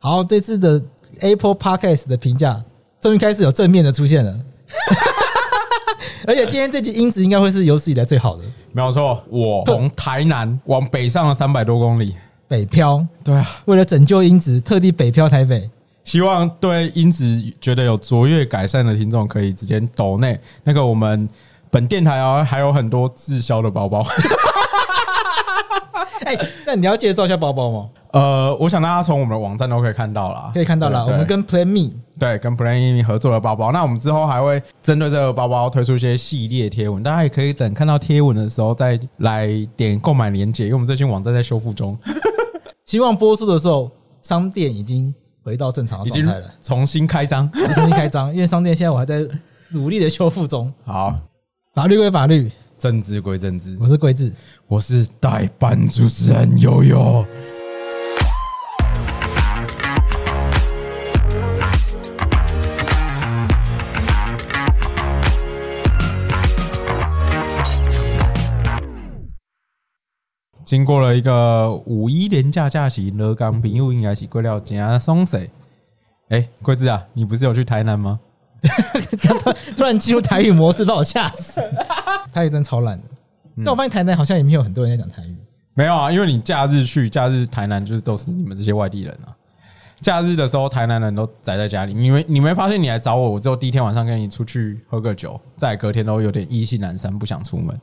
好，这次的 Apple Podcast 的评价终于开始有正面的出现了。而且今天这集音质应该会是有史以来最好的，没有错。我从台南往北上了三百多公里，北漂。对啊，为了拯救音质，特地北漂台北。希望对音质觉得有卓越改善的听众，可以直接抖内那个我们本电台啊，还有很多滞销的包包。哎，那你要介绍一下包包吗？呃，我想大家从我们的网站都可以看到了，可以看到了。我们跟 Plan Me 对跟 Plan Me 合作的包包，那我们之后还会针对这个包包推出一些系列贴文，大家也可以等看到贴文的时候再来点购买链接，因为我们最近网站在修复中。希望播出的时候，商店已经回到正常的状态了，重新开张，重新开张。因为商店现在我还在努力的修复中。好，法律归法律，政治归政治。我是桂智，我是代班主持人悠悠。经过了一个五一连假假期，乐刚平又应该是过了真松势。哎，桂子啊，你不是有去台南吗？突 突然进入台语模式，把我吓死。台语真超烂的，但我发现台南好像也没有很多人在讲台语。没有啊，因为你假日去，假日台南就是都是你们这些外地人啊。假日的时候，台南人都宅在家里。你没你没发现你来找我，我之后第一天晚上跟你出去喝个酒，再隔天都有点意兴阑珊，不想出门。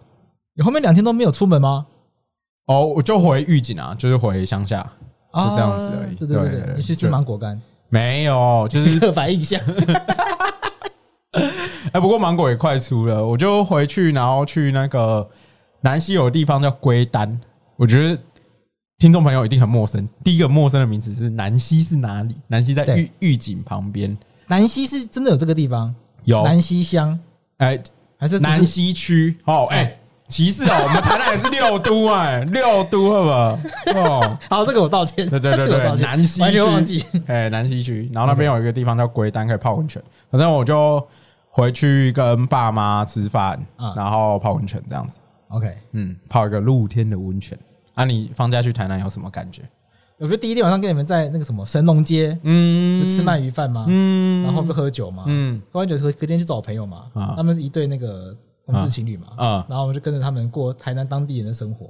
你后面两天都没有出门吗？哦，我就回预警啊，就是回乡下，是这样子而已。对对对对，你去吃芒果干？没有，就是 刻板印象。哎，不过芒果也快出了，我就回去，然后去那个南溪有个地方叫龟丹。我觉得听众朋友一定很陌生，第一个陌生的名字是南溪是哪里？南溪在预预警旁边。南溪是真的有这个地方？有南溪乡？哎，还是南溪区？哦，哎。歧视哦，我们台南也是六都哎，六都好不好？哦，好，这个我道歉。对对对对，南西区，哎，南西区，然后那边有一个地方叫龟丹，可以泡温泉。反正我就回去跟爸妈吃饭，然后泡温泉这样子。OK，嗯，泡一个露天的温泉。啊，你放假去台南有什么感觉？我觉得第一天晚上跟你们在那个什么神农街，嗯，吃鳗鱼饭吗？嗯，然后不喝酒吗？嗯，喝完酒隔隔天去找我朋友嘛，他们是一对那个。同志情侣嘛，啊，然后我们就跟着他们过台南当地人的生活，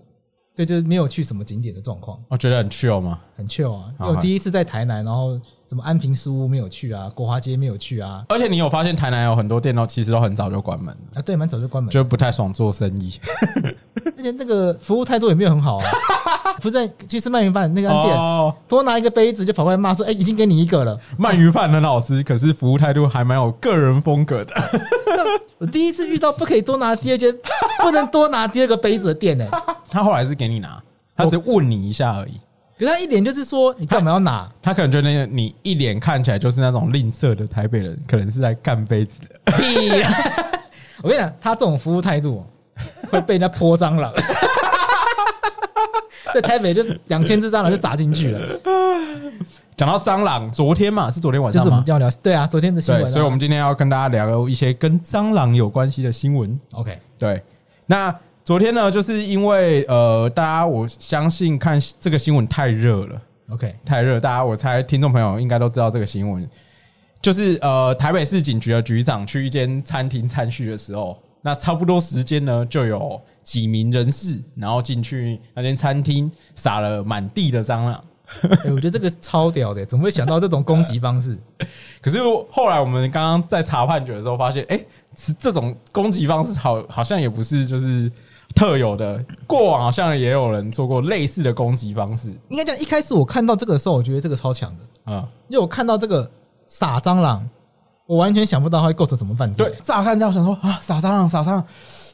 所以就是没有去什么景点的状况。我觉得很 chill 吗？很 chill 啊，因为我第一次在台南，然后什么安平书屋没有去啊，国华街没有去啊。而且你有发现台南有很多店都其实都很早就关门了啊？对，蛮早就关门，就不太爽做生意。而且那个服务态度也没有很好啊。不是在去吃鳗鱼饭那个店，多拿一个杯子就跑过来骂说：“哎，已经给你一个了。”鳗鱼饭很好吃，可是服务态度还蛮有个人风格的。我第一次遇到不可以多拿第二间，不能多拿第二个杯子的店呢。他后来是给你拿，他只问你一下而已。可是他一脸就是说：“你干嘛要拿？”他可能觉得你一脸看起来就是那种吝啬的台北人，可能是在干杯子的。我跟你讲，他这种服务态度会被人家泼蟑螂。在台北就两千只蟑螂就砸进去了。讲到蟑螂，昨天嘛是昨天晚上，就是我们要聊对啊，昨天的新闻。所以我们今天要跟大家聊一些跟蟑螂有关系的新闻。OK，对。那昨天呢，就是因为呃，大家我相信看这个新闻太热了。OK，太热，大家我猜听众朋友应该都知道这个新闻，就是呃，台北市警局的局长去一间餐厅餐叙的时候，那差不多时间呢就有。几名人士，然后进去那间餐厅，撒了满地的蟑螂。欸，我觉得这个超屌的，怎么会想到这种攻击方式？可是后来我们刚刚在查判决的时候发现，哎，这种攻击方式好好像也不是就是特有的，过往好像也有人做过类似的攻击方式。应该讲，一开始我看到这个的时候，我觉得这个超强的啊，因为我看到这个撒蟑螂。我完全想不到他会构成什么犯罪。对，乍看这样想说啊，撒蟑螂，撒蟑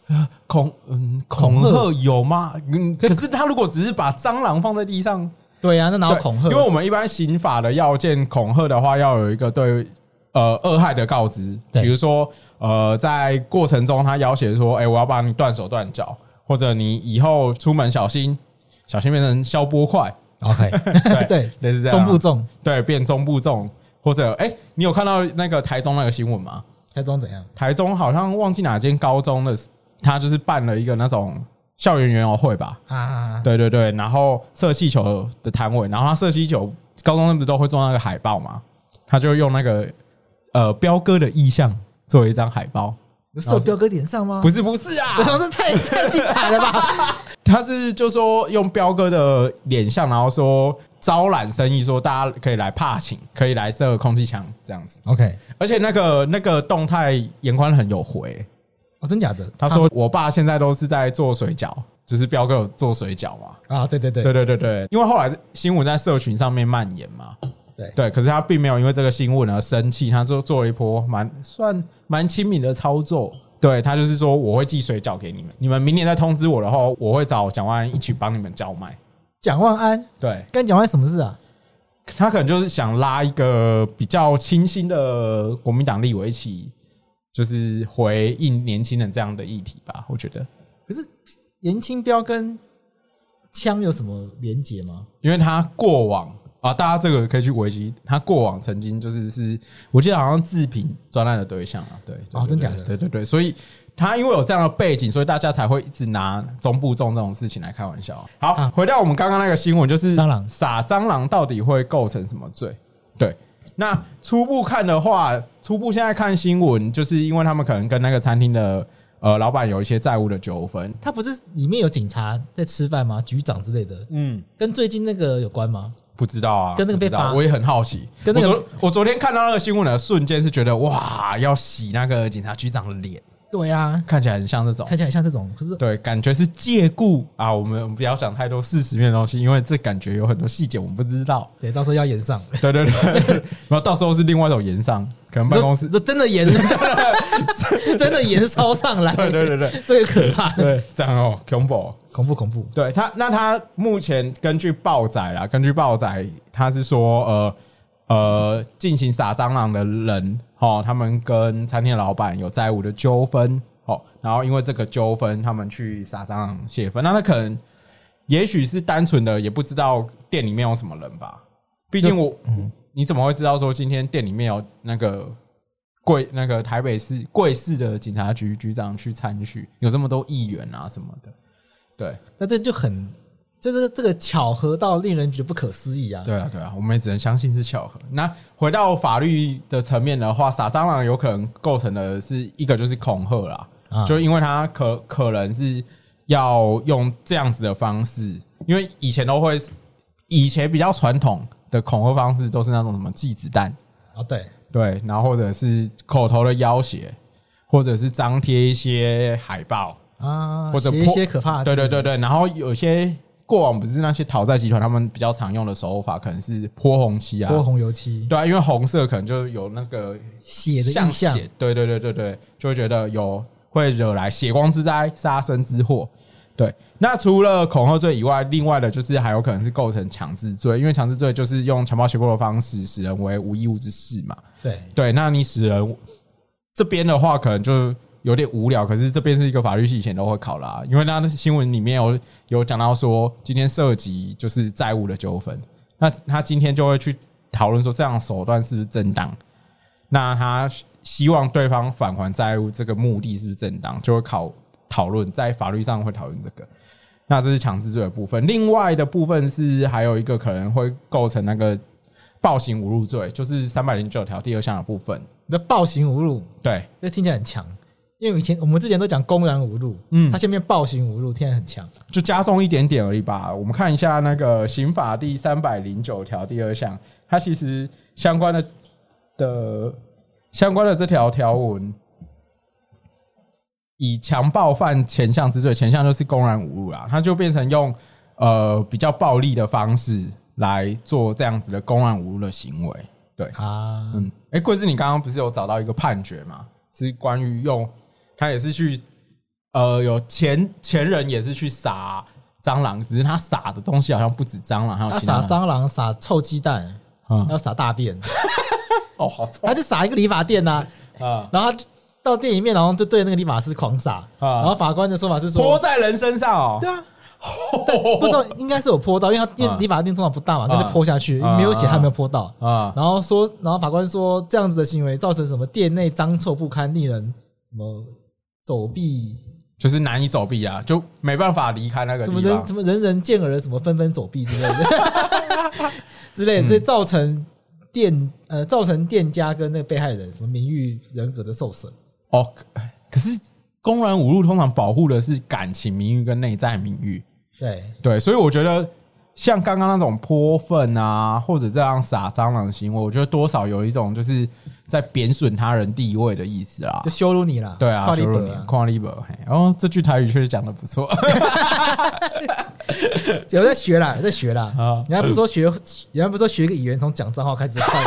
螂，恐嗯恐吓。有吗？嗯，可是他如果只是把蟑螂放在地上，对呀、啊，那哪有恐吓？因为我们一般刑法的要件，恐吓的话要有一个对呃恶害的告知，比如说呃在过程中他要挟说，哎，我要把你断手断脚，或者你以后出门小心，小心变成消波块。OK，对，类似这样，中部重，对，变中部重，或者哎，你有看到那个台中那个新闻吗？台中怎样？台中好像忘记哪间高中的，他就是办了一个那种。校园园游会吧，啊，对对对，然后射气球的摊位，然后他射气球，高中那不都会做那个海报嘛？他就用那个呃彪哥的意象做一张海报，射彪哥脸上吗？不是不是啊，我想这太 太精彩了吧？他是就说用彪哥的脸像，然后说招揽生意，说大家可以来怕请，可以来射空气枪这样子。OK，而且那个那个动态严宽很有回。哦，真假的？他说：“我爸现在都是在做水饺，就是彪哥有做水饺嘛。”啊，对对对，对对对对，因为后来新闻在社群上面蔓延嘛，对对，可是他并没有因为这个新闻而生气，他就做了一波蛮算蛮亲民的操作。对，他就是说我会寄水饺给你们，你们明年再通知我的话，我会找蒋万安一起帮你们叫卖。蒋万安，对，跟蒋万安什么事啊？他可能就是想拉一个比较清新的国民党立委一起。就是回应年轻人这样的议题吧，我觉得。可是颜清标跟枪有什么连结吗？因为他过往啊，大家这个可以去维基，他过往曾经就是是，我记得好像自评专案的对象啊，对，哦，真假的，对对对，所以他因为有这样的背景，所以大家才会一直拿中部重这种事情来开玩笑。好，回到我们刚刚那个新闻，就是蟑螂撒蟑螂到底会构成什么罪？对。那初步看的话，初步现在看新闻，就是因为他们可能跟那个餐厅的呃老板有一些债务的纠纷。他不是里面有警察在吃饭吗？局长之类的，嗯，跟最近那个有关吗？不知道啊，跟那个被罚，我也很好奇。跟那个我昨我昨天看到那个新闻的瞬间，是觉得哇，要洗那个警察局长的脸。对呀，看起来很像这种，看起来很像这种，可是对，感觉是借故啊。我们我们不要讲太多事实面的东西，因为这感觉有很多细节我们不知道。对，到时候要延上。对对对，然后到时候是另外一种延上，可能办公室这真的延，真的延烧上来。对对对对，这个可怕。对，这样哦，恐怖恐怖恐怖。对他，那他目前根据报载啦，根据报载，他是说呃呃，进行撒蟑螂的人。哦，他们跟餐厅老板有债务的纠纷，哦，然后因为这个纠纷，他们去撒蟑螂泄愤。那他可能，也许是单纯的也不知道店里面有什么人吧。毕竟我，你怎么会知道说今天店里面有那个贵那个台北市贵市的警察局局长去参叙，有这么多议员啊什么的？对，那这就很。这是这个巧合到令人觉得不可思议啊！对啊，对啊，我们也只能相信是巧合。那回到法律的层面的话，撒蟑螂有可能构成的是一个就是恐吓啦，就因为他可可能是要用这样子的方式，因为以前都会，以前比较传统的恐吓方式都是那种什么寄子弹啊，对对，然后或者是口头的要挟，或者是张贴一些海报啊，或者写一些可怕的，对对对对，然后有些。过往不是那些讨债集团，他们比较常用的手法可能是泼红漆啊，泼红油漆，对啊，因为红色可能就有那个血的印象，对对对对对，就会觉得有会惹来血光之灾、杀身之祸。对，那除了恐吓罪以外，另外的就是还有可能是构成强制罪，因为强制罪就是用强暴胁迫的方式使人为无义务之事嘛。对对，那你使人这边的话，可能就。有点无聊，可是这边是一个法律系，以前都会考啦。因为他的新闻里面有有讲到说，今天涉及就是债务的纠纷，那他今天就会去讨论说，这样手段是不是正当？那他希望对方返还债务这个目的是不是正当？就会考讨论，在法律上会讨论这个。那这是强制罪的部分，另外的部分是还有一个可能会构成那个暴行侮辱罪，就是三百零九条第二项的部分。这暴行侮辱，对，这听起来很强。因为以前我们之前都讲公然侮辱，嗯，他现在暴行侮辱，听起来很强，就加重一点点而已吧。我们看一下那个刑法第三百零九条第二项，它其实相关的的相关的这条条文，以强暴犯前项之罪，前项就是公然侮辱啦，它就变成用呃比较暴力的方式来做这样子的公然侮辱的行为。对啊，嗯，哎，贵司，你刚刚不是有找到一个判决吗？是关于用。他也是去，呃，有前前人也是去撒蟑螂，只是他撒的东西好像不止蟑螂，还有他撒蟑螂、撒臭鸡蛋，还要撒大便。哦，好臭！他就撒一个理发店呐，啊，然后他到店里面，然后就对那个理发师狂撒，然后法官的说法是说泼在人身上哦，对啊，不知道应该是有泼到，因为他店理发店通常不大嘛，他就泼下去，没有血他没有泼到。啊，然后说，然后法官说这样子的行为造成什么店内脏臭不堪，令人什么走避，就是难以走避啊，就没办法离开那个地方，怎么人怎么人人见而什么纷纷走避之类的 之类的，所以造成。店呃，造成店家跟那个被害人什么名誉人格的受损哦。可是公然侮辱通常保护的是感情名誉跟内在名誉。对对，所以我觉得像刚刚那种泼粪啊，或者这样撒蟑螂的行为，我觉得多少有一种就是在贬损他人地位的意思啊，就羞辱你了。对啊，羞辱你，夸你不？然后这句台语确实讲的不错。有在学啦，有在学啦。啊人家不是说学，人家不是说学一个语言从讲脏话开始看，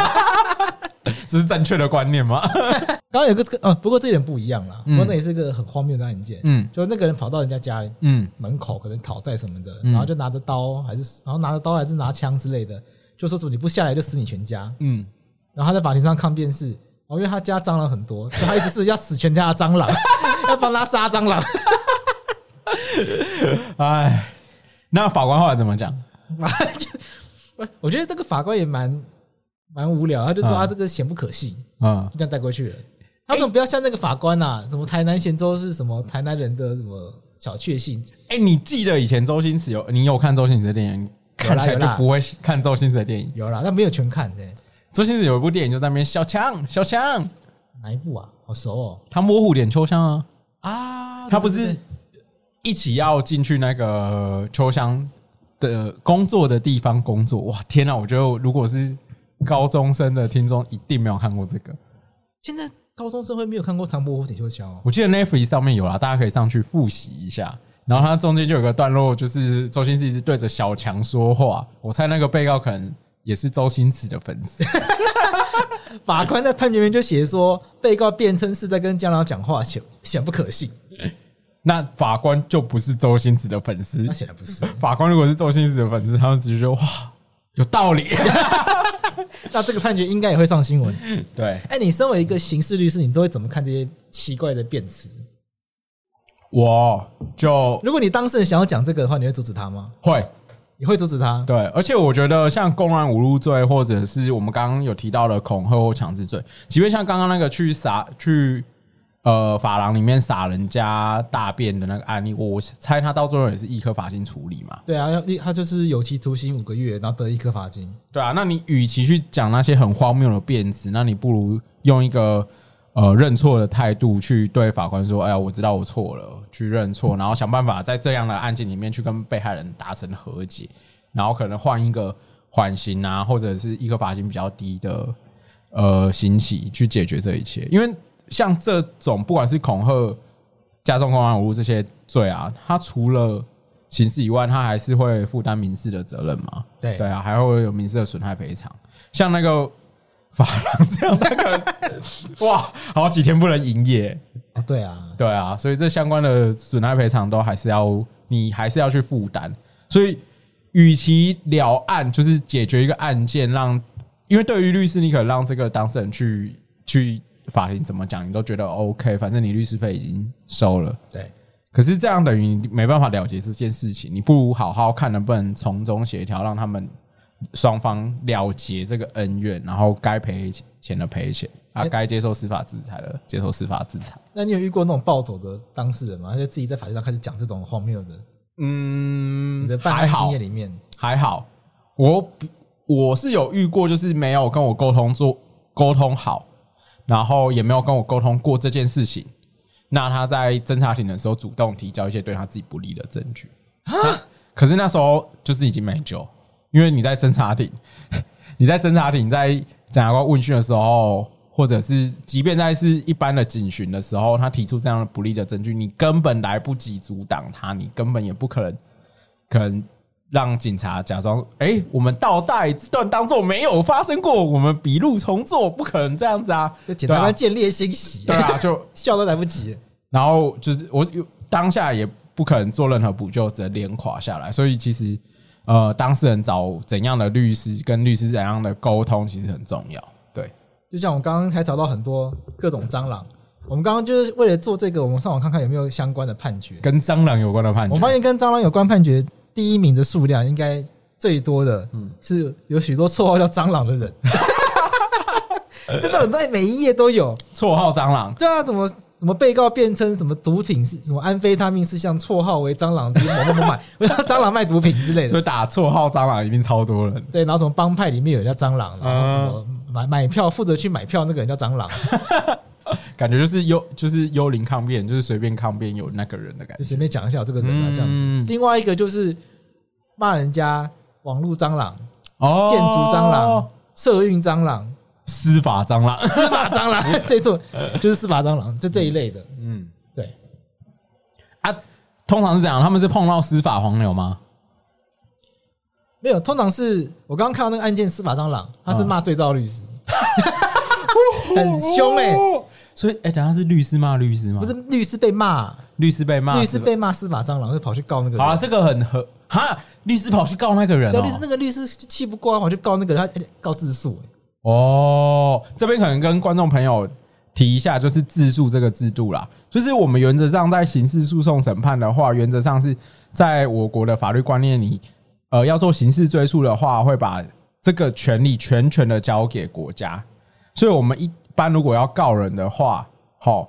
这是正确的观念吗？刚刚有个这个，不过这一点不一样啦。不过那也是一个很荒谬的案件。嗯，就那个人跑到人家家里，嗯，门口可能讨债什么的，然后就拿着刀，还是然后拿着刀还是拿枪之类的，就说什么你不下来就死你全家。嗯，然后他在法庭上抗辩是，哦，因为他家蟑螂很多，所以他意思是要死全家的蟑螂，要帮他杀蟑螂。哎。那法官后来怎么讲？我觉得这个法官也蛮蛮无聊，他就说他这个嫌不可信，嗯，就这样带过去了。他怎么不要像那个法官呐、啊？什么台南咸州是什么台南人的什么小确幸？哎，你记得以前周星驰有你有看周星驰的电影？看起来就不会看周星驰的电影。有啦，但没有全看的。周星驰有一部电影就在那边小强小强，哪一部啊？好熟哦，他摸虎点秋香啊啊，他不是。一起要进去那个秋香的工作的地方工作，哇！天哪，我觉得如果是高中生的听众，一定没有看过这个。现在高中生会没有看过《唐伯虎点秋香》哦？我记得 Netflix 上面有啦，大家可以上去复习一下。然后它中间就有个段落，就是周星驰一直对着小强说话。我猜那个被告可能也是周星驰的粉丝。法官在判决里面就写说，被告辩称是在跟江老讲话，显显不可信。那法官就不是周星驰的粉丝，那显然不是。法官如果是周星驰的粉丝，他们直接说哇，有道理。那这个判决应该也会上新闻。对，哎，你身为一个刑事律师，你都会怎么看这些奇怪的辩词？我就如果你当事人想要讲这个的话，你会阻止他吗？会，你会阻止他？对，而且我觉得像公然侮辱罪，或者是我们刚刚有提到的恐吓或强制罪，即便像刚刚那个去撒去。呃，法廊里面撒人家大便的那个案例，我猜他到最后也是一颗罚金处理嘛？对啊，要他就是有期徒刑五个月，然后得一颗罚金。对啊，那你与其去讲那些很荒谬的辩词，那你不如用一个呃认错的态度去对法官说：“哎呀，我知道我错了，去认错，然后想办法在这样的案件里面去跟被害人达成和解，然后可能换一个缓刑啊，或者是一个罚金比较低的呃刑期去解决这一切，因为。”像这种不管是恐吓、加重公安侮辱这些罪啊，他除了刑事以外，他还是会负担民事的责任嘛？对对啊，还会有民事的损害赔偿。像那个发廊这样，他可能哇，好几天不能营业啊！对啊，对啊，所以这相关的损害赔偿都还是要你还是要去负担。所以，与其了案，就是解决一个案件，让因为对于律师，你可能让这个当事人去去。法庭怎么讲，你都觉得 OK，反正你律师费已经收了。对，可是这样等于你没办法了结这件事情，你不如好好看能不能从中协调，让他们双方了结这个恩怨，然后该赔钱的赔钱啊，该接受司法制裁的接受司法制裁。那你有遇过那种暴走的当事人吗？而且自己在法庭上开始讲这种荒谬的？嗯，你的办案经验里面还好，我我是有遇过，就是没有跟我沟通做沟通好。然后也没有跟我沟通过这件事情，那他在侦查庭的时候主动提交一些对他自己不利的证据啊，可是那时候就是已经没救，因为你在侦查庭，你在侦查庭在检察官问讯的时候，或者是即便在是一般的警询的时候，他提出这样的不利的证据，你根本来不及阻挡他，你根本也不可能可能。让警察假装，哎、欸，我们倒带这段当做没有发生过，我们笔录重做，不可能这样子啊！就检察官见猎心喜，对啊，就 笑都来不及。然后就是我当下也不可能做任何补救，只能连垮下来。所以其实呃，当事人找怎样的律师，跟律师怎样的沟通，其实很重要。对，就像我刚刚才找到很多各种蟑螂。我们刚刚就是为了做这个，我们上网看看有没有相关的判决，跟蟑螂有关的判决。我发现跟蟑螂有关判决第一名的数量应该最多的，是有许多绰号叫蟑螂的人，真的很多，每一页都有绰号蟑螂。对啊，怎么怎么被告辩称什么毒品是什么安非他命是像绰号为蟑螂之某某某买，蟑螂卖毒品之类的，所以打绰号蟑螂一定超多人。对，然后什么帮派里面有人叫蟑螂，然后什么买买票负责去买票那个人叫蟑螂。感觉就是幽，就是幽灵抗辩，就是随便抗辩有那个人的感觉，就随便讲一下这个人啊这样子。另外一个就是骂人家网络蟑螂、哦，建筑蟑螂、社运蟑螂、司法蟑螂、司法蟑螂，这错就是司法蟑螂，就这一类的。嗯，对。啊，通常是这样，他们是碰到司法黄牛吗？没有，通常是我刚刚看到那个案件，司法蟑螂他是骂对照律师，很凶哎、欸。所以，哎，等下是律师骂律师吗？不是，律师被骂，律师被骂，律师被骂司法蟑螂，就跑去告那个人。啊，这个很合哈，律师跑去告那个人，对，律师那个律师气不过，跑去告那个人，他告自诉。哦，这边可能跟观众朋友提一下，就是自诉这个制度啦。就是我们原则上在刑事诉讼审判的话，原则上是在我国的法律观念里，呃，要做刑事追诉的话，会把这个权利全权的交给国家。所以，我们一。般如果要告人的话，好，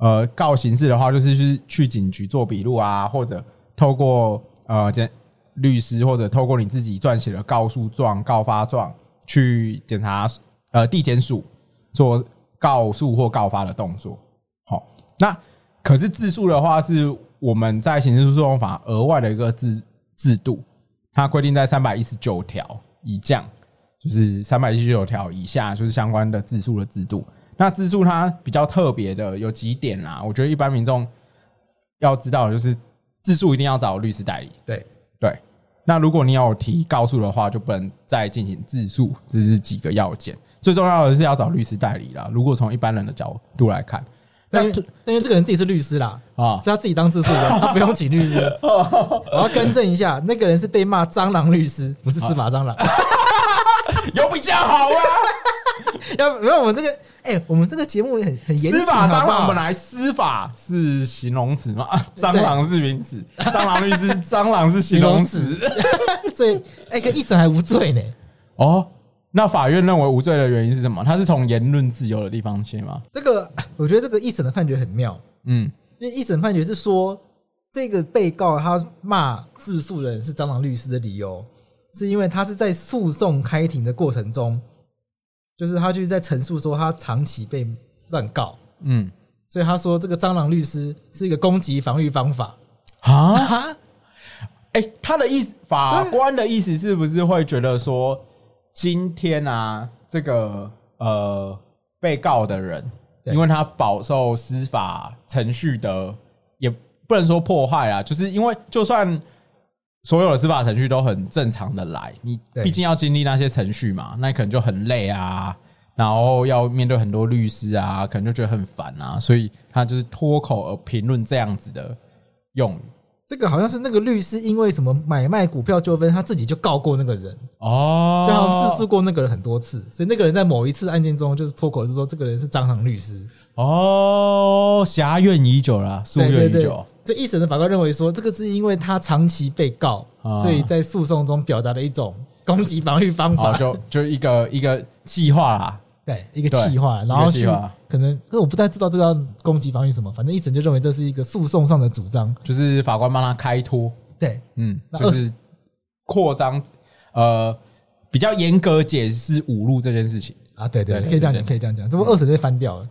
呃，告刑事的话，就是去去警局做笔录啊，或者透过呃检律师，或者透过你自己撰写的告诉状、告发状去检查呃地检署做告诉或告发的动作。好，那可是自诉的话，是我们在刑事诉讼法额外的一个制制度，它规定在三百一十九条以降。就是三百一十九条以下，就是相关的自诉的制度。那自诉它比较特别的有几点啦，我觉得一般民众要知道，就是自诉一定要找律师代理。对对。那如果你有提告诉的话，就不能再进行自诉，这是几个要件。最重要的是要找律师代理啦。如果从一般人的角度来看，但但因为这个人自己是律师啦，啊，是他自己当自诉的，他不用请律师。我要更正一下，那个人是被骂蟑螂律师，不是司法蟑螂。有比较好啊？要没有我们这个？哎、欸，我们这个节目很很严谨。司法蟑螂本来司法是形容词嘛，蟑螂是名词。蟑螂律师，蟑螂是形容词。所以，哎，跟一审还无罪呢？哦，那法院认为无罪的原因是什么？他是从言论自由的地方切吗？这个，我觉得这个一审的判决很妙。嗯，因为一审判决是说，这个被告他骂自诉人是蟑螂律师的理由。是因为他是在诉讼开庭的过程中，就是他就是在陈述说他长期被乱告，嗯，所以他说这个蟑螂律师是一个攻击防御方法。啊，哎，他的意思，法官的意思是不是会觉得说，今天啊，这个呃被告的人，因为他饱受司法程序的，也不能说破坏啊，就是因为就算。所有的司法程序都很正常的来，你毕竟要经历那些程序嘛，那你可能就很累啊，然后要面对很多律师啊，可能就觉得很烦啊，所以他就是脱口而评论这样子的用语。这个好像是那个律师因为什么买卖股票纠纷，他自己就告过那个人哦，就好像试试过那个人很多次，所以那个人在某一次案件中就是脱口就说这个人是蟑螂律师。哦，挟怨已久了，夙愿已久。这一审的法官认为说，这个是因为他长期被告，所以在诉讼中表达了一种攻击防御方法，就就一个一个气话啦，对，一个气话，然后去可能，可是我不太知道这叫攻击防御什么，反正一审就认为这是一个诉讼上的主张，就是法官帮他开脱，对，嗯，就是扩张，呃，比较严格解释侮辱这件事情。啊，对对，可以这样讲，可以这样讲，这不二审就翻掉了。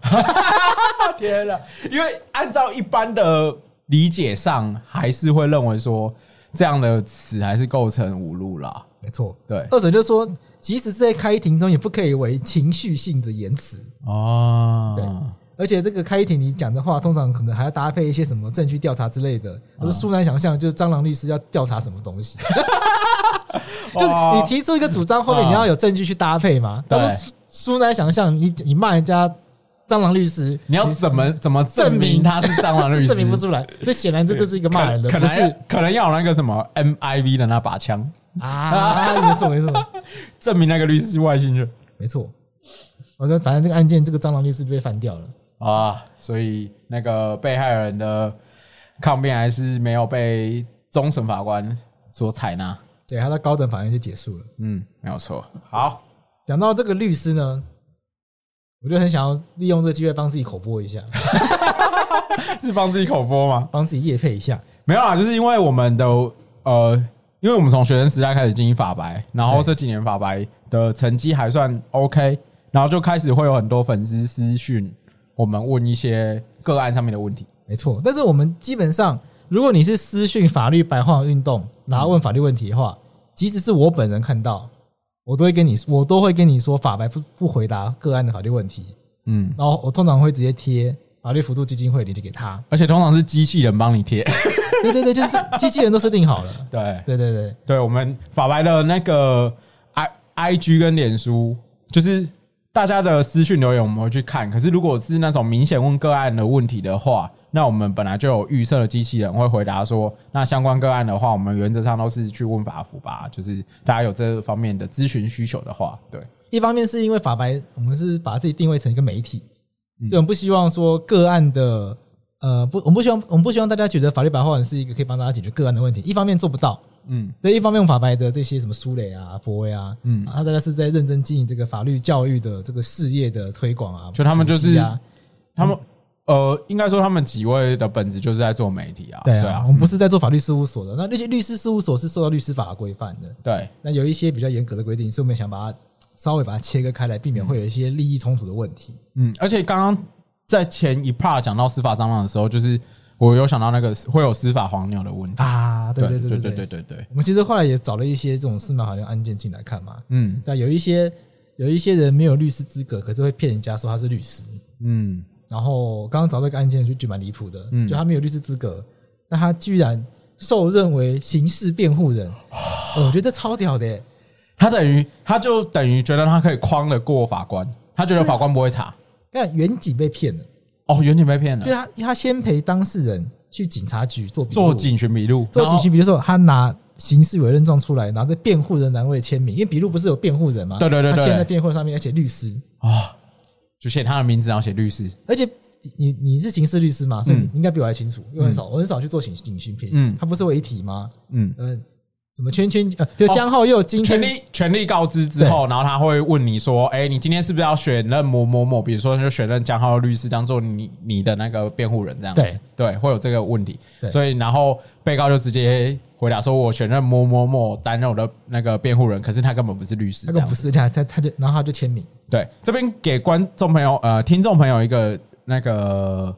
天哪！因为按照一般的理解上，还是会认为说这样的词还是构成侮辱啦。没错，对，二审就说，即使是在开庭中，也不可以为情绪性的言辞哦。对，而且这个开庭你讲的话，通常可能还要搭配一些什么证据调查之类的。我是，殊难想象，就是蟑螂律师要调查什么东西？就你提出一个主张，后面你要有证据去搭配嘛？但是。殊难想象，你你骂人家蟑蟑螂律师，你要怎么怎么证明他 是蟑螂律师？证明不出来，这显然这就是一个骂人的，可能是可能要有那个什么 MIV 的那把枪啊？没错没错，证明那个律师是外星人，没错。我说反正这个案件，这个蟑螂律师就被翻掉了啊，所以那个被害人的抗辩还是没有被终审法官所采纳，对，他在高等法院就结束了。嗯，没有错。好，讲到这个律师呢。我就很想要利用这个机会帮自己口播一下，是帮自己口播吗？帮自己夜配一下？没有啊，就是因为我们的呃，因为我们从学生时代开始经营法白，然后这几年法白的成绩还算 OK，然后就开始会有很多粉丝私讯我们问一些个案上面的问题。没错，但是我们基本上，如果你是私讯法律白话运动，然后问法律问题的话，即使是我本人看到。我都会跟你，我都会跟你说，法白不不回答个案的法律问题，嗯，然后我通常会直接贴法律辅助基金会链接给他，而且通常是机器人帮你贴，对对对，就是机器人都设定好了，对。对对对，对我们法白的那个 I I G 跟脸书，就是大家的私讯留言我们会去看，可是如果是那种明显问个案的问题的话。那我们本来就有预设的机器人会回答说，那相关个案的话，我们原则上都是去问法服吧。就是大家有这方面的咨询需求的话，对。一方面是因为法白，我们是把自己定位成一个媒体，所以我们不希望说个案的，呃，不，我们不希望，我们不希望大家觉得法律白话文是一个可以帮大家解决个案的问题。一方面做不到，嗯，对。一方面用法白的这些什么书磊啊、博威啊，嗯，他大家是在认真经营这个法律教育的这个事业的推广啊，就他们就是啊他们。呃，应该说他们几位的本质就是在做媒体啊。对啊，我们不是在做法律事务所的。那那些律师事务所是受到律师法规范的。对，那有一些比较严格的规定，所以我们想把它稍微把它切割开来，避免会有一些利益冲突的问题。嗯，而且刚刚在前一 part 讲到司法蟑螂的时候，就是我有想到那个会有司法黄牛的问题啊。对对对对对对对对。我们其实后来也找了一些这种司法黄牛案件进来看嘛。嗯，但有一些有一些人没有律师资格，可是会骗人家说他是律师。嗯。然后刚刚找到一个案件就觉得蛮离谱的，就他没有律师资格，但他居然受任为刑事辩护人，我觉得这超屌的。他等于他就等于觉得他可以框得过法官，他觉得法官不会查。但员警被骗了哦，员警被骗了。对他，他先陪当事人去警察局做做警询笔录，做警询笔录的时候，他拿刑事委任状出来，拿着辩护人栏位签名，因为笔录不是有辩护人吗？对对对，他签在辩护上面，而且律师啊。就写他的名字，然后写律师。而且你你是刑事律师嘛，所以你应该比我还清楚。因为很少，我很少去做警警讯片。嗯，他不是会一体吗？嗯嗯，什么圈圈？呃，就江浩佑今天权力权力告知之后，然后他会问你说：“哎，你今天是不是要选任某某某？比如说，就选任江浩佑律师当做你你的那个辩护人这样。”对对，会有这个问题。所以然后被告就直接回答说：“我选任某某某担任我的那个辩护人。”可是他根本不是律师，他根本不是他他他就然后他就签名。对，这边给观众朋友、呃，听众朋友一个那个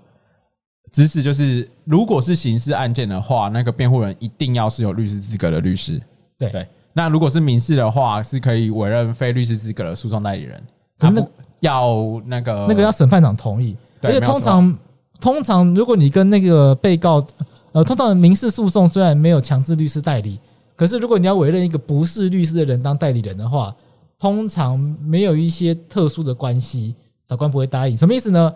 知识，就是如果是刑事案件的话，那个辩护人一定要是有律师资格的律师。对对，那如果是民事的话，是可以委任非律师资格的诉讼代理人。可是要那个那个要审判长同意，而且通常通常如果你跟那个被告，呃，通常民事诉讼虽然没有强制律师代理，可是如果你要委任一个不是律师的人当代理人的话。通常没有一些特殊的关系，法官不会答应。什么意思呢？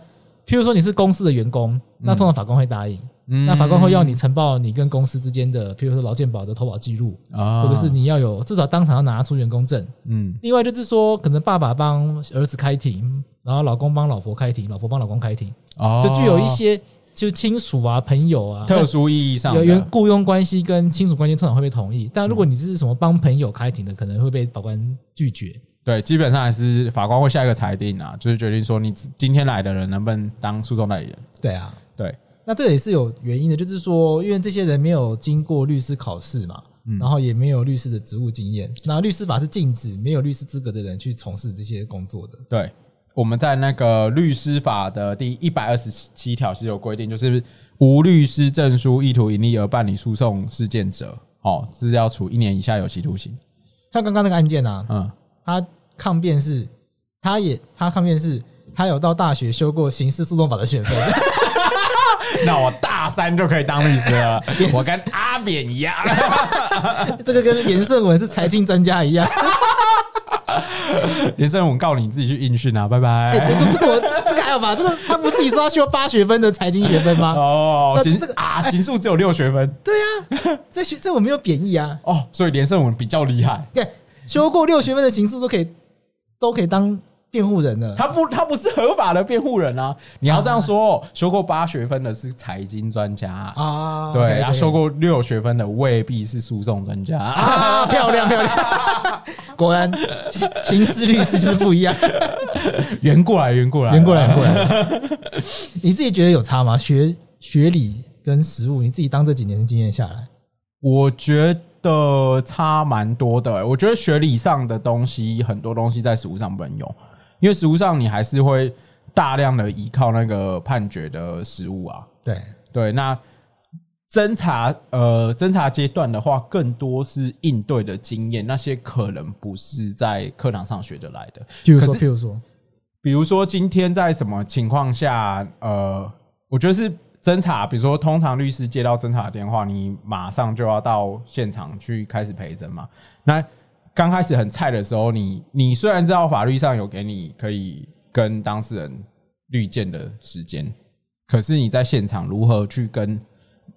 譬如说你是公司的员工，那通常法官会答应。那法官会要你呈报你跟公司之间的，譬如说劳健保的投保记录啊，或者是你要有至少当场要拿出员工证。嗯。另外就是说，可能爸爸帮儿子开庭，然后老公帮老婆开庭，老婆帮老公开庭，就具有一些。就亲属啊，朋友啊，特殊意义上有有雇佣关系跟亲属关系，通常会被同意。但如果你这是什么帮朋友开庭的，可能会被法官拒绝。对，基本上还是法官会下一个裁定啊，就是决定说你今天来的人能不能当诉讼代理人。对啊，对。那这也是有原因的，就是说，因为这些人没有经过律师考试嘛，然后也没有律师的职务经验。那律师法是禁止没有律师资格的人去从事这些工作的。对。我们在那个律师法的第一百二十七条是有规定，就是无律师证书意图盈利而办理诉讼事件者，哦，是要处一年以下有期徒刑。像刚刚那个案件啊，嗯，他抗辩是，他也他抗辩是，他有到大学修过刑事诉讼法的学分，那我大三就可以当律师了，我跟阿扁一样，这个跟连胜文是财经专家一样。连胜文告你自己去应讯啊，拜拜。这个不是我，这个还有吧？这个他不是你说他修八学分的财经学分吗？哦，行这个啊，刑诉只有六学分。对啊，这学这我没有贬义啊。哦，所以连胜文比较厉害。对，修过六学分的刑诉都可以，都可以当。辩护人了？他不，他不是合法的辩护人啊！你要这样说，修过八学分的是财经专家啊，对，他修过六学分的未必是诉讼专家啊！漂亮漂亮，果然刑事律师就是不一样。圆过来，圆过来，圆过来，圆过来。你自己觉得有差吗？学学理跟实务，你自己当这几年的经验下来，我觉得差蛮多的。我觉得学理上的东西，很多东西在实物上不能用。因为实物上你还是会大量的依靠那个判决的实物啊，对对，那侦查呃侦查阶段的话，更多是应对的经验，那些可能不是在课堂上学得来的。譬如说，譬如说，比如说今天在什么情况下，呃，我觉得是侦查，比如说通常律师接到侦查的电话，你马上就要到现场去开始陪诊嘛，那。刚开始很菜的时候，你你虽然知道法律上有给你可以跟当事人律见的时间，可是你在现场如何去跟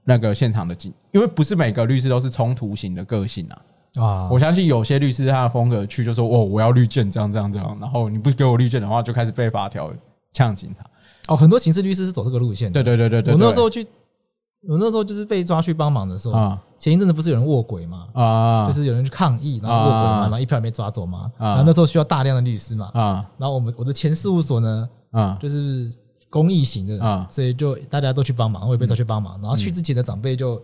那个现场的警？因为不是每个律师都是冲突型的个性啊。啊，我相信有些律师他的风格去就说哦，我要律见这样这样这样，然后你不给我律见的话，就开始背法条呛警察。哦，很多刑事律师是走这个路线的。对对对对对，我那时候去。我那时候就是被抓去帮忙的时候，前一阵子不是有人卧轨嘛？啊，就是有人去抗议，然后卧轨嘛，然后一票也没抓走嘛。然后那时候需要大量的律师嘛。啊，然后我们我的前事务所呢，啊，就是公益型的，啊，所以就大家都去帮忙，我也被抓去帮忙。然后去之前的长辈就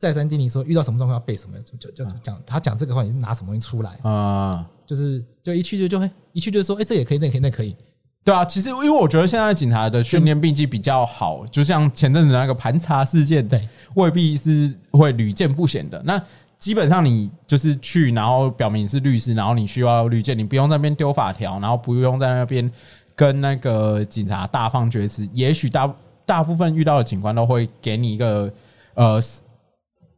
再三叮咛说，遇到什么状况要背什么，就就讲他讲这个话，你是拿什么东西出来啊？就是就一去就就会一去就说，哎，这也可以，那可以，那可以。对啊，其实因为我觉得现在警察的训练并机比较好，就像前阵子那个盘查事件，对，未必是会屡见不鲜的。那基本上你就是去，然后表明是律师，然后你需要律见，你不用在那边丢法条，然后不用在那边跟那个警察大放厥词。也许大大部分遇到的警官都会给你一个呃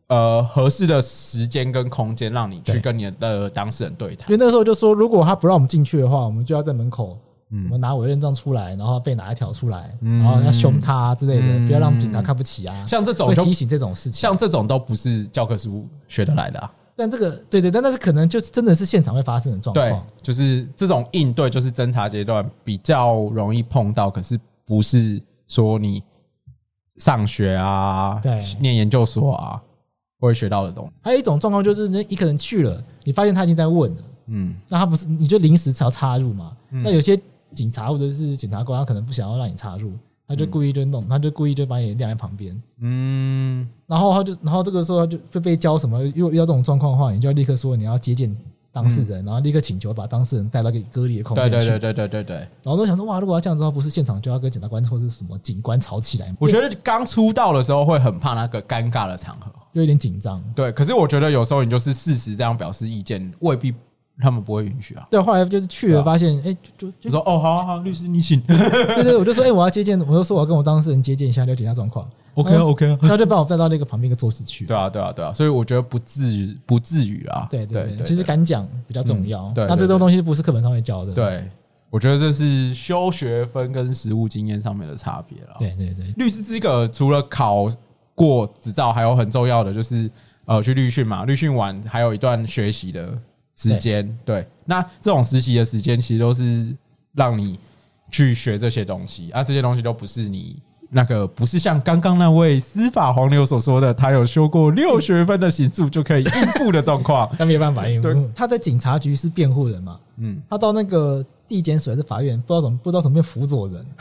呃合适的时间跟空间，让你去跟你的当事人对谈。因为那时候就说，如果他不让我们进去的话，我们就要在门口。什么拿委任状出来，然后被哪一条出来，然后要凶他之类的，不要让警察看不起啊。像这种会提醒这种事情，像这种都不是教科书学得来的啊。但这个对对，但那是可能就是真的是现场会发生的状况。对，就是这种应对，就是侦查阶段比较容易碰到，可是不是说你上学啊，对，念研究所啊会学到的东西。还有一种状况就是，你可能去了，你发现他已经在问了，嗯，那他不是你就临时才要插入嘛？那有些。警察或者是检察官，他可能不想要让你插入，他就故意就弄，他就故意就把你晾在旁边。嗯，然后他就，然后这个时候他就会被教什么？如果遇到这种状况的话，你就要立刻说你要接见当事人，然后立刻请求把当事人带到给隔离的空间去。对对对对对对。然后都想说，哇，如果要这样子的话，不是现场就要跟检察官或是什么警官吵起来吗？我觉得刚出道的时候会很怕那个尴尬的场合，就有点紧张。对，可是我觉得有时候你就是事实这样表示意见，未必。他们不会允许啊。对，后来就是去了，发现哎，就就说哦，好好好，律师你请。对对，我就说哎，我要接见，我就说我要跟我当事人接见一下，了解一下状况。OK OK，他就把我带到那个旁边一个桌子去。对啊对啊对啊，所以我觉得不至于不至于啊。对对对，其实敢讲比较重要。对，那这种东西不是课本上面教的。对，我觉得这是修学分跟实务经验上面的差别了。对对对，律师资格除了考过执照，还有很重要的就是呃去律训嘛，律训完还有一段学习的。时间对，那这种实习的时间其实都是让你去学这些东西啊，这些东西都不是你那个不是像刚刚那位司法黄牛所说的，他有修过六学分的刑诉就可以应付的状况，那没有办法应付。他在警察局是辩护人嘛，嗯，他到那个地检署还是法院，不知道怎么不知道怎么变辅佐人。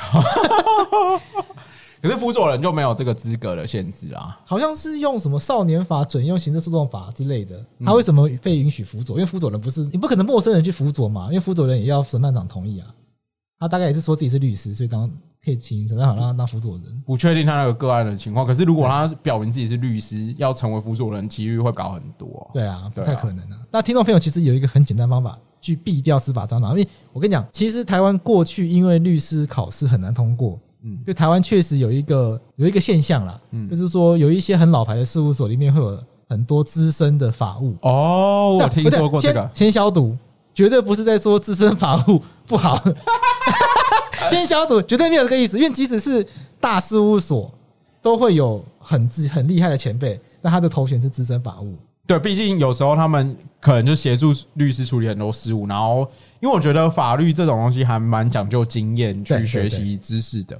可是辅佐人就没有这个资格的限制啦？好像是用什么少年法准用刑事诉讼法之类的。他为什么被允许辅佐？因为辅佐人不是你不可能陌生人去辅佐嘛？因为辅佐人也要审判长同意啊。他大概也是说自己是律师，所以当可以请审判长让他当辅佐人。不确定他那个个案的情况。可是如果他表明自己是律师，要成为辅佐人，几率会高很多。对啊，不太可能啊。那听众朋友其实有一个很简单方法去避掉司法蟑螂，因为我跟你讲，其实台湾过去因为律师考试很难通过。嗯，就台湾确实有一个有一个现象啦，嗯，就是说有一些很老牌的事务所里面会有很多资深的法务。哦，我听说过这个。先消毒，绝对不是在说资深法务不好。先消毒，绝对没有这个意思。因为即使是大事务所，都会有很自很厉害的前辈，那他的头衔是资深法务。对，毕竟有时候他们可能就协助律师处理很多事务，然后因为我觉得法律这种东西还蛮讲究经验去学习知识的。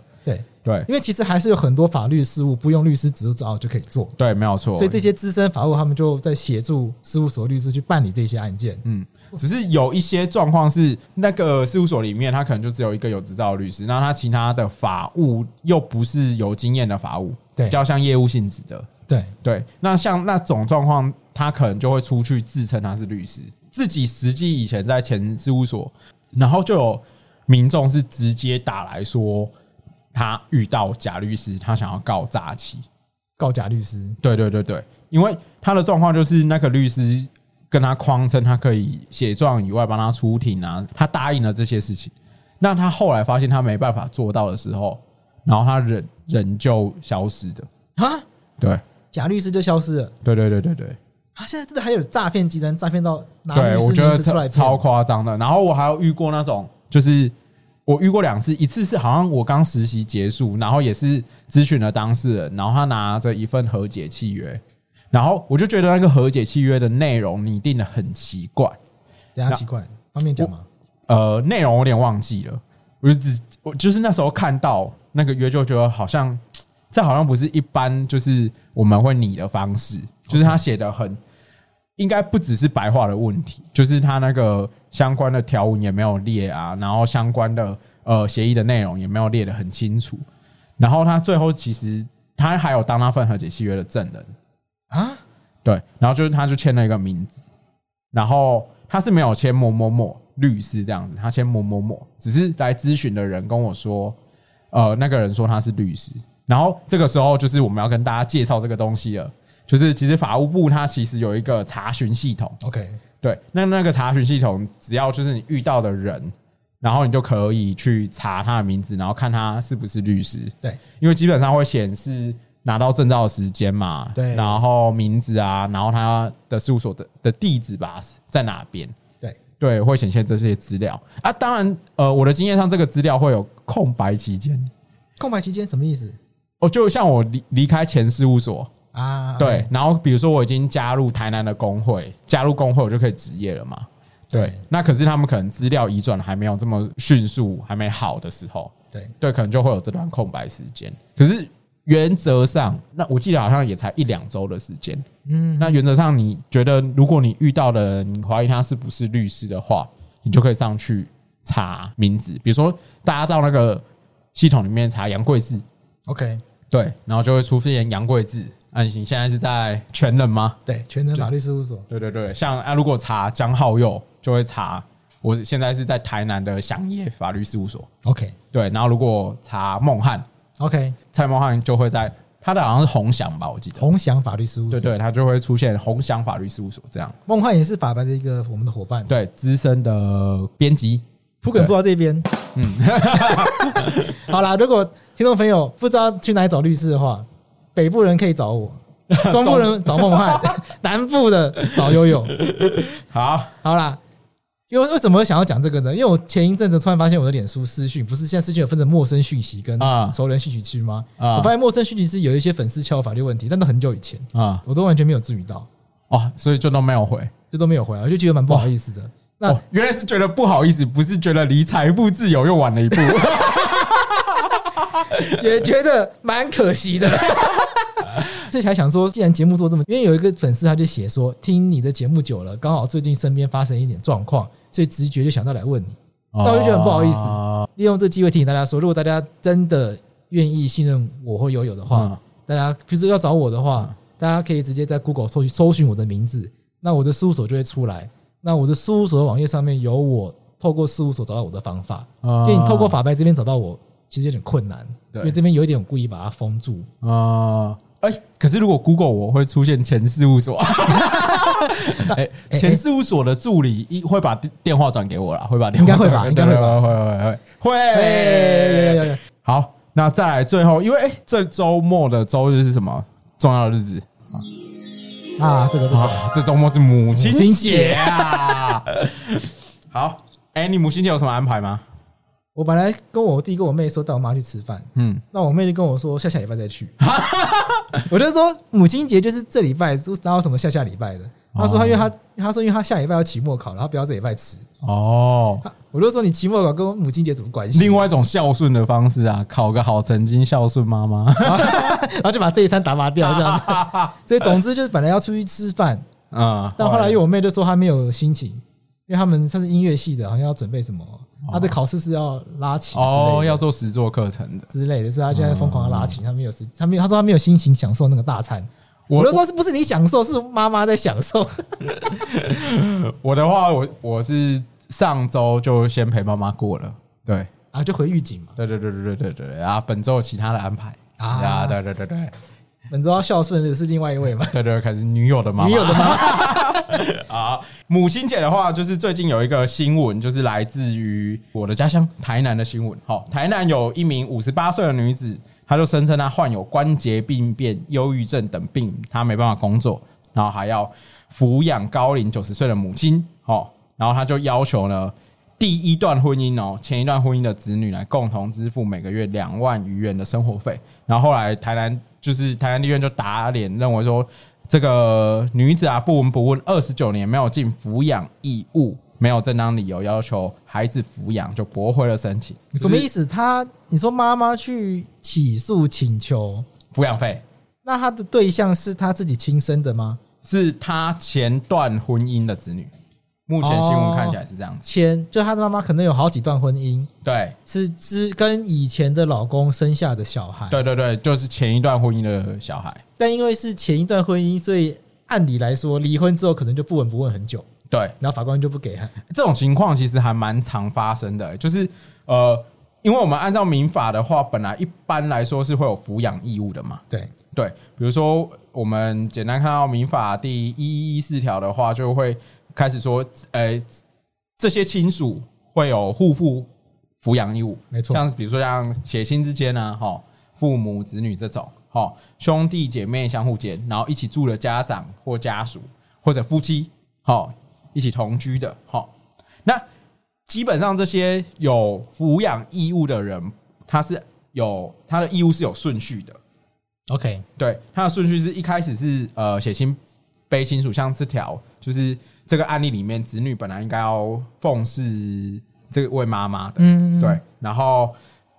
对对，因为其实还是有很多法律事务不用律师执照就可以做。对，没有错。所以这些资深法务他们就在协助事务所律师去办理这些案件。嗯，只是有一些状况是那个事务所里面他可能就只有一个有执照的律师，那他其他的法务又不是有经验的法务，对，比较像业务性质的。对对，那像那种状况。他可能就会出去自称他是律师，自己实际以前在前事务所，然后就有民众是直接打来说他遇到假律师，他想要告诈欺，告假律师。对对对对，因为他的状况就是那个律师跟他框称他可以写状以外帮他出庭啊，他答应了这些事情，那他后来发现他没办法做到的时候，然后他人人就消失的。啊，对，假律师就消失了，对对对对对。他现在真的还有诈骗集团诈骗到拿对，我觉得超夸张的。然后我还有遇过那种，就是我遇过两次，一次是好像我刚实习结束，然后也是咨询了当事人，然后他拿着一份和解契约，然后我就觉得那个和解契约的内容拟定的很奇怪，怎样奇怪？方便讲吗？呃，内容我有点忘记了，我就只我就是那时候看到那个约，就觉得好像这好像不是一般就是我们会拟的方式，就是他写的很。应该不只是白话的问题，就是他那个相关的条文也没有列啊，然后相关的呃协议的内容也没有列得很清楚，然后他最后其实他还有当那份和解契约的证人。啊，对，然后就是他就签了一个名字，然后他是没有签某某某律师这样子，他签某某某，只是来咨询的人跟我说，呃，那个人说他是律师，然后这个时候就是我们要跟大家介绍这个东西了。就是其实法务部它其实有一个查询系统，OK，对，那那个查询系统只要就是你遇到的人，然后你就可以去查他的名字，然后看他是不是律师，对，因为基本上会显示拿到证照的时间嘛，对，然后名字啊，然后他的事务所的的地址吧在哪边，对，对，会显现这些资料啊。当然，呃，我的经验上，这个资料会有空白期间，空白期间什么意思？哦，就像我离离开前事务所。啊，对，然后比如说我已经加入台南的工会，加入工会我就可以执业了嘛。对，那可是他们可能资料移转还没有这么迅速，还没好的时候，对对，可能就会有这段空白时间。可是原则上，那我记得好像也才一两周的时间。嗯，那原则上你觉得，如果你遇到的你怀疑他是不是律师的话，你就可以上去查名字，比如说大家到那个系统里面查杨贵志，OK，对，然后就会出现杨贵智。安、啊、心，现在是在全人吗？对，全人法律事务所。对对对，像啊，如果查江浩佑，就会查我现在是在台南的祥业法律事务所。OK，对，然后如果查孟汉，OK，蔡孟汉就会在他的好像是宏祥吧，我记得宏祥法律事务所。对对，他就会出现宏祥法律事务所这样。孟汉也是法白的一个我们的伙伴，对，资深的编辑。不可能不知道这边，嗯，好啦，如果听众朋友不知道去哪里找律师的话。北部人可以找我，中部人找孟汉，南部的找悠悠。好，好啦，因为为什么会想要讲这个呢？因为我前一阵子突然发现我的脸书私讯，不是现在私讯有分成陌生讯息跟熟人讯息区吗？我发现陌生讯息是有一些粉丝敲法律问题，但都很久以前啊，我都完全没有注意到。哦，所以就都没有回，这都没有回，我就觉得蛮不好意思的。那原来是觉得不好意思，不是觉得离财富自由又晚了一步，也觉得蛮可惜的。这才想说，既然节目做这么，因为有一个粉丝他就写说，听你的节目久了，刚好最近身边发生一点状况，所以直觉就想到来问你。那我就觉得很不好意思，利用这个机会提醒大家说，如果大家真的愿意信任我或友友的话，大家比如说要找我的话，大家可以直接在 Google 搜搜寻我的名字，那我的事务所就会出来。那我的事务所的网页上面有我透过事务所找到我的方法，因为你透过法白这边找到我，其实有点困难，因为这边有一点我故意把它封住啊。哎，可是如果 Google 我会出现前事务所，哎，前事务所的助理一会把电话转给我了，会把电话应该会吧，应该会吧，会会会会。好，那再来最后，因为哎，这周末的周日是什么重要的日子啊？这个啊，这周末是母亲节啊。好，哎、欸，你母亲节有什么安排吗？我本来跟我弟跟我妹说带我妈去吃饭，嗯，那我妹就跟我说下下礼拜再去。我就说母亲节就是这礼拜，哪有什么下下礼拜的？他说他因为他他说因为他下礼拜要期末考，然后不要这礼拜吃。哦，我就说你期末考跟母亲节什么关系？另外一种孝顺的方式啊，考个好成绩孝顺妈妈，然后就把这一餐打发掉这样子。所以总之就是本来要出去吃饭，啊，但后来因为我妹就说她没有心情，因为他们她是音乐系的，好像要准备什么。他的考试是要拉琴哦，要做实作课程的之类的，所以他现在疯狂的拉琴。他没有时，他没有，他说他没有心情享受那个大餐。我就说是不是你享受，是妈妈在享受。我的话，我我是上周就先陪妈妈过了，对啊，就回预警嘛。对对对对对对对啊，本周有其他的安排啊，对对对对，本周要孝顺的是另外一位嘛？对对，可是女友的妈妈，女友的妈妈 啊。母亲节的话，就是最近有一个新闻，就是来自于我的家乡台南的新闻。好，台南有一名五十八岁的女子，她就声称她患有关节病变、忧郁症等病，她没办法工作，然后还要抚养高龄九十岁的母亲。好，然后她就要求呢，第一段婚姻哦，前一段婚姻的子女来共同支付每个月两万余元的生活费。然后后来台南就是台南地院就打脸，认为说。这个女子啊，不闻不问，二十九年没有尽抚养义务，没有正当理由要求孩子抚养，就驳回了申请。什么意思？他你说妈妈去起诉请求抚养费，那他的对象是他自己亲生的吗？是他前段婚姻的子女。目前新闻看起来是这样子，前就他的妈妈可能有好几段婚姻，对，是之跟以前的老公生下的小孩，对对对，就是前一段婚姻的小孩。但因为是前一段婚姻，所以按理来说，离婚之后可能就不闻不问很久，对，然后法官就不给他。这种情况其实还蛮常发生的，就是呃，因为我们按照民法的话，本来一般来说是会有抚养义务的嘛，对对，比如说我们简单看到民法第一一一四条的话，就会。开始说，呃，这些亲属会有互负抚养义务，没错。像比如说像血亲之间呢，哈，父母子女这种，哈，兄弟姐妹相互间，然后一起住的家长或家属或者夫妻，哈，一起同居的，哈。那基本上这些有抚养义务的人，他是有他的义务是有顺序的。OK，对，他的顺序是一开始是呃血亲卑亲属，像这条就是。这个案例里面，子女本来应该要奉侍这位妈妈的，嗯，对。然后，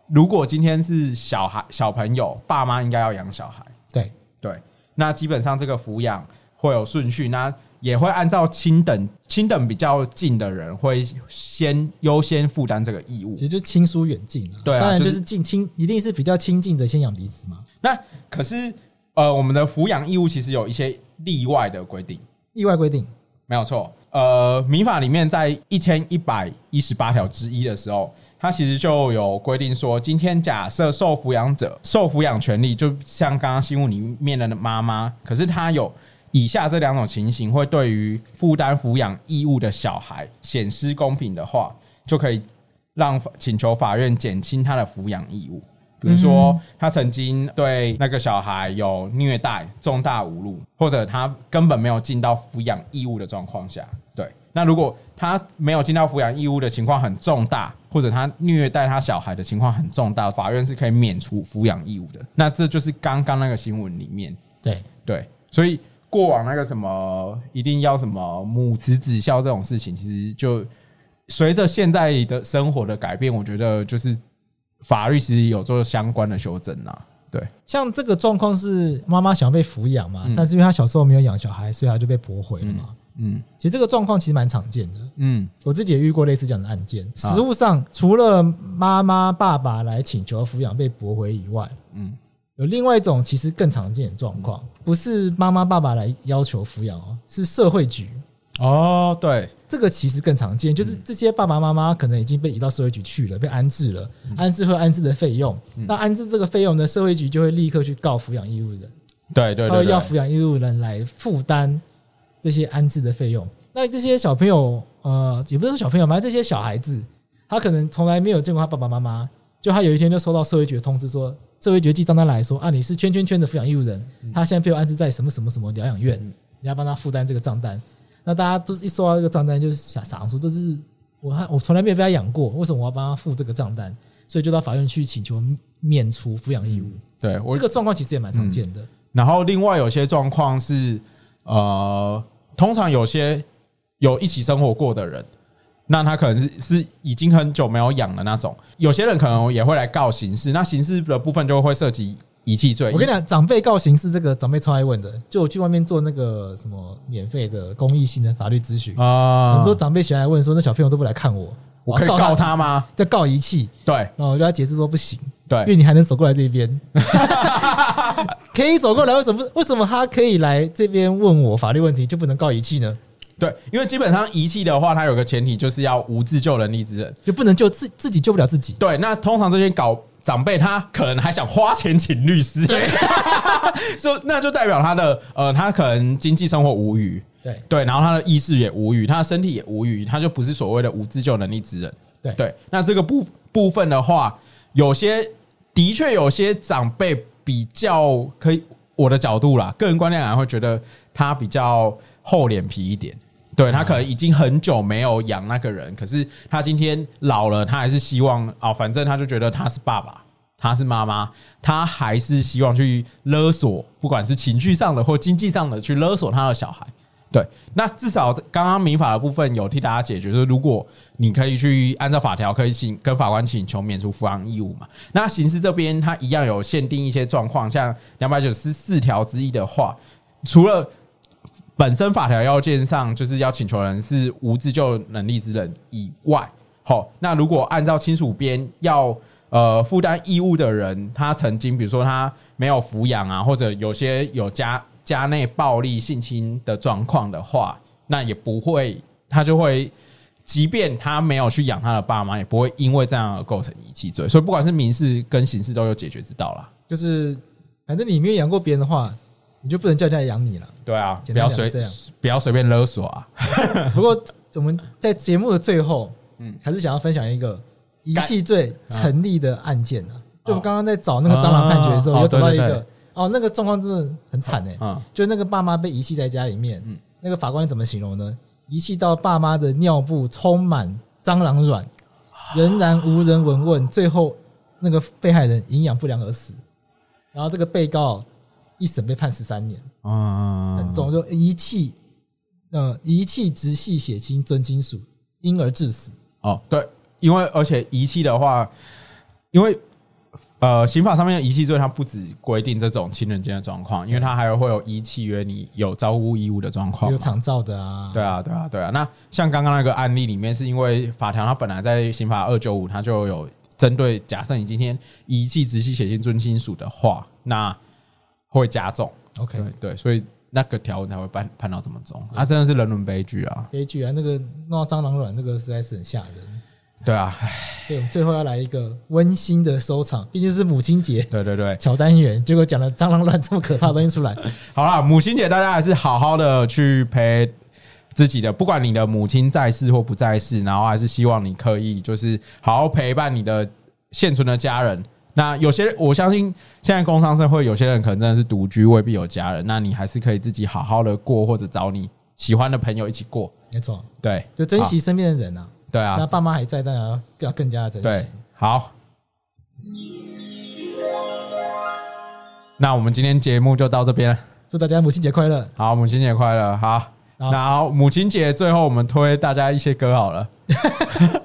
如果今天是小孩小朋友，爸妈应该要养小孩，对对。那基本上这个抚养会有顺序，那也会按照亲等亲等比较近的人会先优先负担这个义务，其实就亲疏远近啊。对啊，当然就是近亲一定是比较亲近的先养彼此嘛。那可是呃，我们的抚养义务其实有一些例外的规定，例外规定。没有错，呃，民法里面在一千一百一十八条之一的时候，它其实就有规定说，今天假设受抚养者受抚养权利，就像刚刚新闻里面的妈妈，可是她有以下这两种情形，会对于负担抚养义务的小孩显失公平的话，就可以让请求法院减轻他的抚养义务。比如说，他曾经对那个小孩有虐待、重大侮辱，或者他根本没有尽到抚养义务的状况下，对。那如果他没有尽到抚养义务的情况很重大，或者他虐待他小孩的情况很重大，法院是可以免除抚养义务的。那这就是刚刚那个新闻里面，对对。所以过往那个什么一定要什么母慈子孝这种事情，其实就随着现在的生活的改变，我觉得就是。法律其实有做相关的修正呐，对，像这个状况是妈妈想要被抚养嘛，但是因为她小时候没有养小孩，所以她就被驳回了嘛。嗯，其实这个状况其实蛮常见的。嗯，我自己也遇过类似这样的案件。实务上，除了妈妈、爸爸来请求抚养被驳回以外，嗯，有另外一种其实更常见的状况，不是妈妈、爸爸来要求抚养哦，是社会局。哦，对，这个其实更常见，就是这些爸爸妈妈可能已经被移到社会局去了，被安置了，安置会安置的费用，那安置这个费用呢，社会局就会立刻去告抚养义务人，对对，他会要抚养义务人来负担这些安置的费用。那这些小朋友，呃，也不是说小朋友反正，这些小孩子，他可能从来没有见过他爸爸妈妈，就他有一天就收到社会局的通知说，社会局寄账单来说啊，你是圈圈圈的抚养义务人，他现在被我安置在什么什么什么疗养院，你要帮他负担这个账单。那大家都是一收到这个账单，就是想想说，这是我我从来没有被他养过，为什么我要帮他付这个账单？所以就到法院去请求免除抚养义务。对，我这个状况其实也蛮常见的。然后另外有些状况是，呃，通常有些有一起生活过的人，那他可能是是已经很久没有养的那种。有些人可能也会来告刑事，那刑事的部分就会涉及遗弃罪。我跟你讲，长辈告刑事这个长辈超爱问的，就我去外面做那个什么免费的公益性的法律咨询啊，很多长辈喜欢来问说，那小朋友都不来看我，我可以告他吗？在告遗弃？对，然后我就要解释说不行。对，因为你还能走过来这边，可以走过来，为什么？为什么他可以来这边问我法律问题，就不能告遗弃呢？对，因为基本上遗弃的话，它有个前提就是要无自救能力之人，就不能救自自己救不了自己。对，那通常这些搞长辈，他可能还想花钱请律师，对，说那就代表他的呃，他可能经济生活无虞，对。对，然后他的意识也无虞，他的身体也无虞，他就不是所谓的无自救能力之人。对。对，那这个部部分的话，有些的确有些长辈比较可以，我的角度啦，个人观念还会觉得他比较厚脸皮一点。对，他可能已经很久没有养那个人，可是他今天老了，他还是希望哦，反正他就觉得他是爸爸，他是妈妈，他还是希望去勒索，不管是情绪上的或经济上的去勒索他的小孩。对，那至少刚刚民法的部分有替大家解决，就是如果你可以去按照法条可以请跟法官请求免除抚养义务嘛，那刑事这边他一样有限定一些状况，像两百九十四条之一的话，除了本身法条要件上就是要请求人是无自救能力之人以外，好，那如果按照亲属编要呃负担义务的人，他曾经比如说他没有抚养啊，或者有些有家。家内暴力性侵的状况的话，那也不会，他就会，即便他没有去养他的爸妈，也不会因为这样而构成遗弃罪。所以不管是民事跟刑事都有解决之道啦。就是反正你没有养过别人的话，你就不能叫人家养你了。对啊，不要随不要随便勒索啊。不过我们在节目的最后，嗯，还是想要分享一个遗弃罪成立的案件啊。就我刚刚在找那个蟑螂判决的时候，有找到一个。哦，那个状况真的很惨哎、欸，就那个爸妈被遗弃在家里面，那个法官怎么形容呢？遗弃到爸妈的尿布充满蟑螂卵，仍然无人闻问，最后那个被害人营养不良而死。然后这个被告一审被判十三年，很重，就遗弃，呃，遗弃直系血亲尊亲属，因而致死。哦，对，因为而且遗弃的话，因为。呃，刑法上面的遗弃罪，它不只规定这种亲人间的状况，因为它还有会有遗弃约你有照顾义务的状况，有长照的啊。对啊，对啊，对啊。那像刚刚那个案例里面，是因为法条它本来在刑法二九五，它就有针对假设你今天遗弃直系血亲尊亲属的话，那会加重。OK，对对，所以那个条文才会判判到这么重。啊，真的是人伦悲剧啊！悲剧啊！那个弄到蟑螂卵，那个实在是很吓人。对啊，最最后要来一个温馨的收场，毕竟是母亲节。对对对，乔丹元，结果讲了蟑螂卵这么可怕的东西出来。好啦，母亲节大家还是好好的去陪自己的，不管你的母亲在世或不在世，然后还是希望你可以就是好好陪伴你的现存的家人。那有些我相信现在工商社会有些人可能真的是独居，未必有家人，那你还是可以自己好好的过，或者找你喜欢的朋友一起过。没错，对，就珍惜身边的人啊。对啊，他爸妈还在，当然要更加的珍惜。对，好，那我们今天节目就到这边了。祝大家母亲节快乐！好，母亲节快乐！好，然后母亲节最后我们推大家一些歌好了，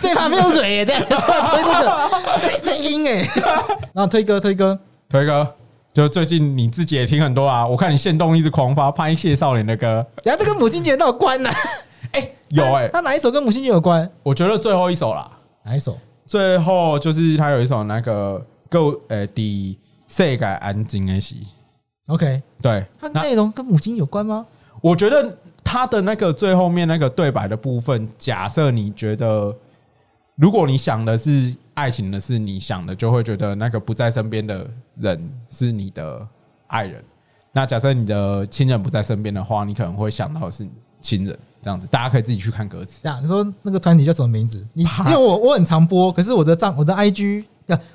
这盘没有水耶，对，推这个配音哎，然后推哥推哥推哥，就最近你自己也听很多啊，我看你现动一直狂发拍谢少年的歌，然后这跟母亲节哪有关呢？哎。有哎、欸，他哪一首跟母亲节有关？我觉得最后一首啦。哪一首？最后就是他有一首那个《Go》呃，第世界安静的时。OK，对，它内容跟母亲有关吗？我觉得他的那个最后面那个对白的部分，假设你觉得，如果你想的是爱情的事，你想的就会觉得那个不在身边的人是你的爱人。那假设你的亲人不在身边的话，你可能会想到的是亲人。这样子，大家可以自己去看歌词。这样，你说那个团体叫什么名字？你 因为我我很常播，可是我的账我的 IG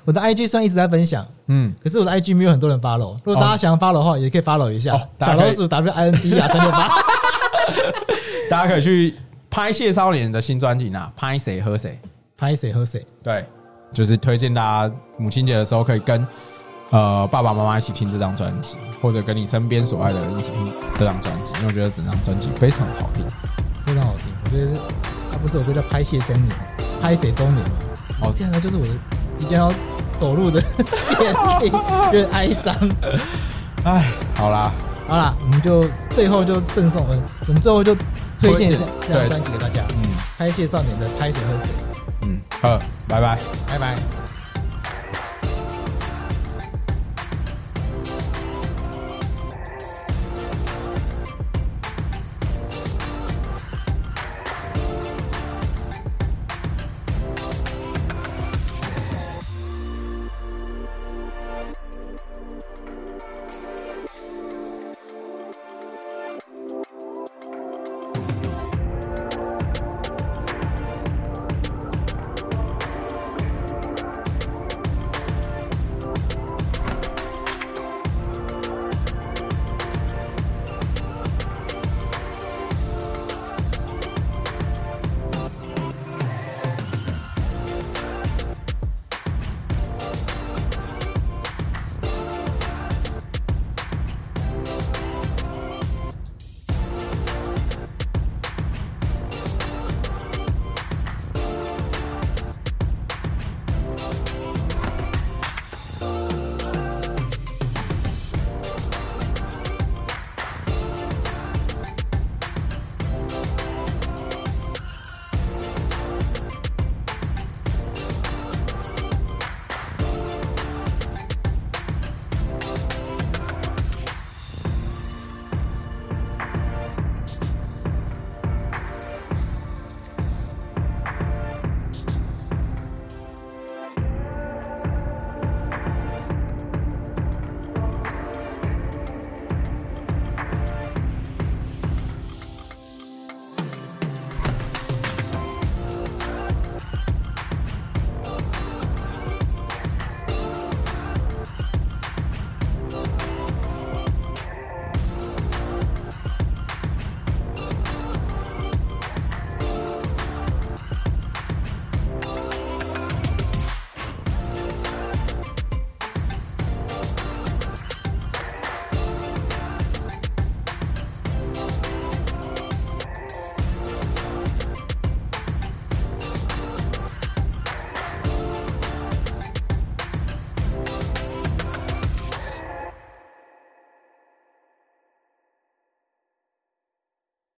我的 IG 虽然一直在分享，嗯，可是我的 IG 没有很多人 follow。如果大家想要 follow 的话，也可以 follow 一下。小老鼠 W I N D 啊，三六八。大家可以去拍谢少年的新专辑呢，拍谁喝谁，拍谁喝谁，对，就是推荐大家母亲节的时候可以跟呃爸爸妈妈一起听这张专辑，或者跟你身边所爱的人一起听这张专辑，因为我觉得整张专辑非常好听，非常好听。我觉得它不是有个叫拍谢中年，拍谁中年。哦，天哪，就是我即将要走路的 眼泪，有点哀伤。哎，好啦，好啦，我们就最后就赠送，我们最后就推荐这张专辑给大家。嗯，拍谢少年的拍谁喝谁。嗯，好，拜拜，拜拜。